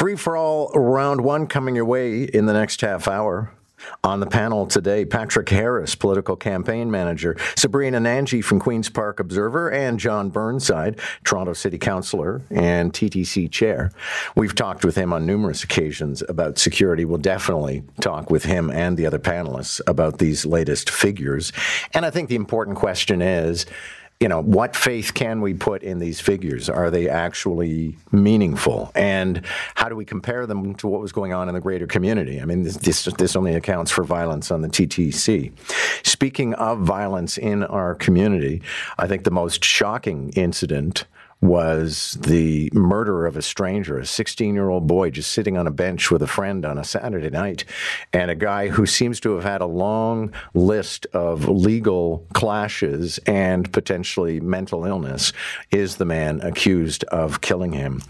Free for all round one coming your way in the next half hour. On the panel today, Patrick Harris, political campaign manager, Sabrina Nanji from Queen's Park Observer, and Jon Burnside, Toronto City Councillor and TTC Chair. We've talked with him on numerous occasions about security. We'll definitely talk with him and the other panelists about these latest figures. And I think the important question is, you know, what faith can we put in these figures? Are they actually meaningful? And how do we compare them to what was going on in the greater community? I mean, this, this, this only accounts for violence on the TTC. Speaking of violence in our community, I think the most shocking incident was the murder of a stranger, a 16 year old boy just sitting on a bench with a friend on a Saturday night, and a guy who seems to have had a long list of legal clashes and potentially mental illness is the man accused of killing him.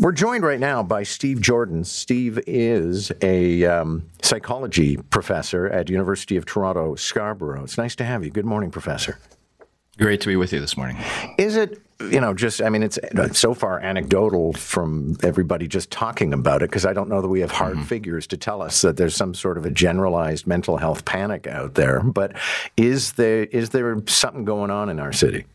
We're joined right now by Steve Joordens. Steve is a um, psychology professor at University of Toronto Scarborough. It's nice to have you. Good morning, professor. Great to be with you this morning. Is it, you know, just, I mean, it's so far anecdotal from everybody just talking about it because I don't know that we have hard mm-hmm. figures to tell us that there's some sort of a generalized mental health panic out there. But is there is there something going on in our city?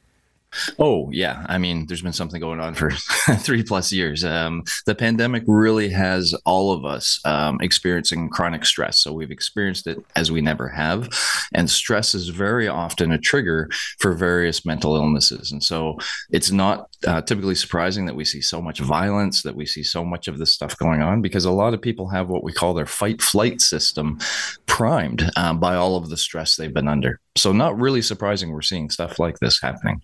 Oh yeah, I mean, there's been something going on for three plus years. Um, the pandemic really has all of us um, experiencing chronic stress. So we've experienced it as we never have, and stress is very often a trigger for various mental illnesses. And so it's not uh, typically surprising that we see so much violence, that we see so much of this stuff going on, because a lot of people have what we call their fight flight system primed um, by all of the stress they've been under. So not really surprising we're seeing stuff like this happening.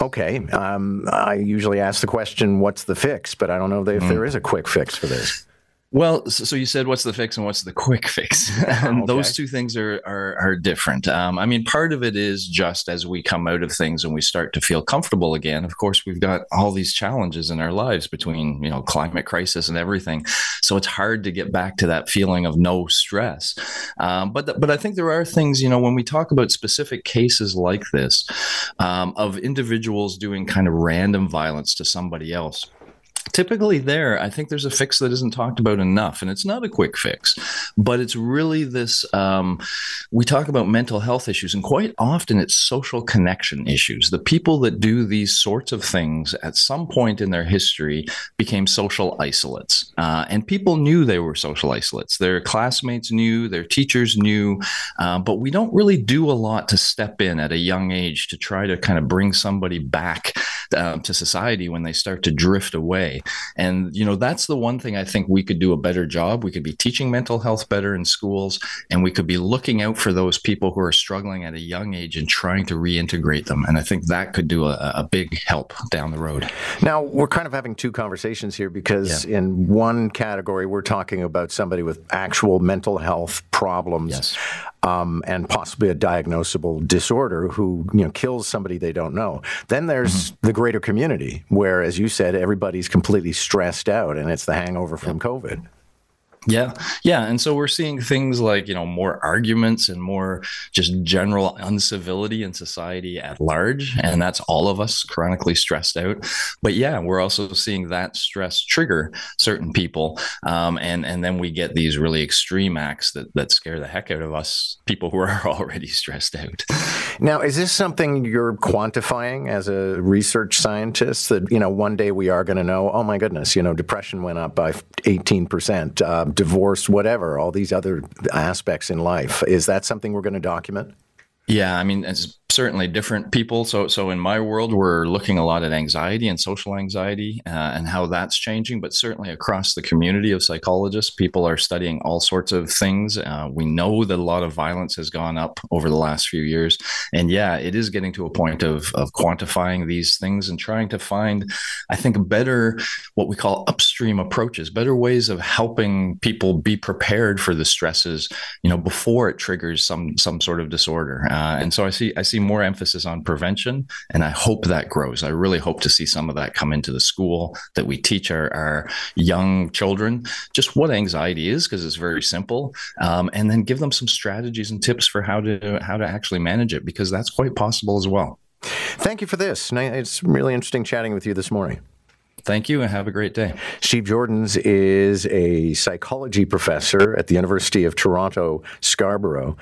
Okay. Um, I usually ask the question, what's the fix? But I don't know if mm. there is a quick fix for this. Well, so you said what's the fix and what's the quick fix? okay. Those two things are are, are different. Um, I mean, part of it is just as we come out of things and we start to feel comfortable again. Of course, we've got all these challenges in our lives between you know climate crisis and everything, so it's hard to get back to that feeling of no stress. Um, but but I think there are things you know when we talk about specific cases like this um, of individuals doing kind of random violence to somebody else typically there i think there's a fix that isn't talked about enough and it's not a quick fix but it's really this um, we talk about mental health issues and quite often it's social connection issues. The people that do these sorts of things at some point in their history became social isolates uh, and people knew they were social isolates. Their classmates knew their teachers knew uh, but we don't really do a lot to step in at a young age to try to kind of bring somebody back uh, to society when they start to drift away and, you know, that's the one thing I think we could do a better job. We could be teaching mental health better in schools, and we could be looking out for those people who are struggling at a young age and trying to reintegrate them. And I think that could do a, a big help down the road. Now, we're kind of having two conversations here because yeah. in one category, we're talking about somebody with actual mental health problems. Yes. Um, and possibly a diagnosable disorder who you know kills somebody they don't know. Then there's mm-hmm. the greater community where, as you said, everybody's completely stressed out and it's the hangover from COVID. Yeah. Yeah. And so we're seeing things like, you know, more arguments and more just general uncivility in society at large. And that's all of us chronically stressed out. But yeah, we're also seeing that stress trigger certain people. Um, and, and then we get these really extreme acts that, that scare the heck out of us, people who are already stressed out. Now, is this something you're quantifying as a research scientist that, you know, one day we are going to know, oh my goodness, you know, depression went up by 18%. Uh, divorce, whatever, all these other aspects in life. Is that something we're going to document? Yeah, I mean, it's certainly different people. So, so in my world, we're looking a lot at anxiety and social anxiety uh, and how that's changing. But certainly across the community of psychologists, people are studying all sorts of things. Uh, we know that a lot of violence has gone up over the last few years, and yeah, it is getting to a point of of quantifying these things and trying to find, I think, better what we call upstream approaches, better ways of helping people be prepared for the stresses, you know, before it triggers some some sort of disorder. Uh, and so I see I see more emphasis on prevention, and I hope that grows. I really hope to see some of that come into the school that we teach our, our young children just what anxiety is because it's very simple, um, and then give them some strategies and tips for how to how to actually manage it because that's quite possible as well. Thank you for this. It's really interesting chatting with you this morning. Thank you and have a great day. Steve Joordens is a psychology professor at the University of Toronto, Scarborough.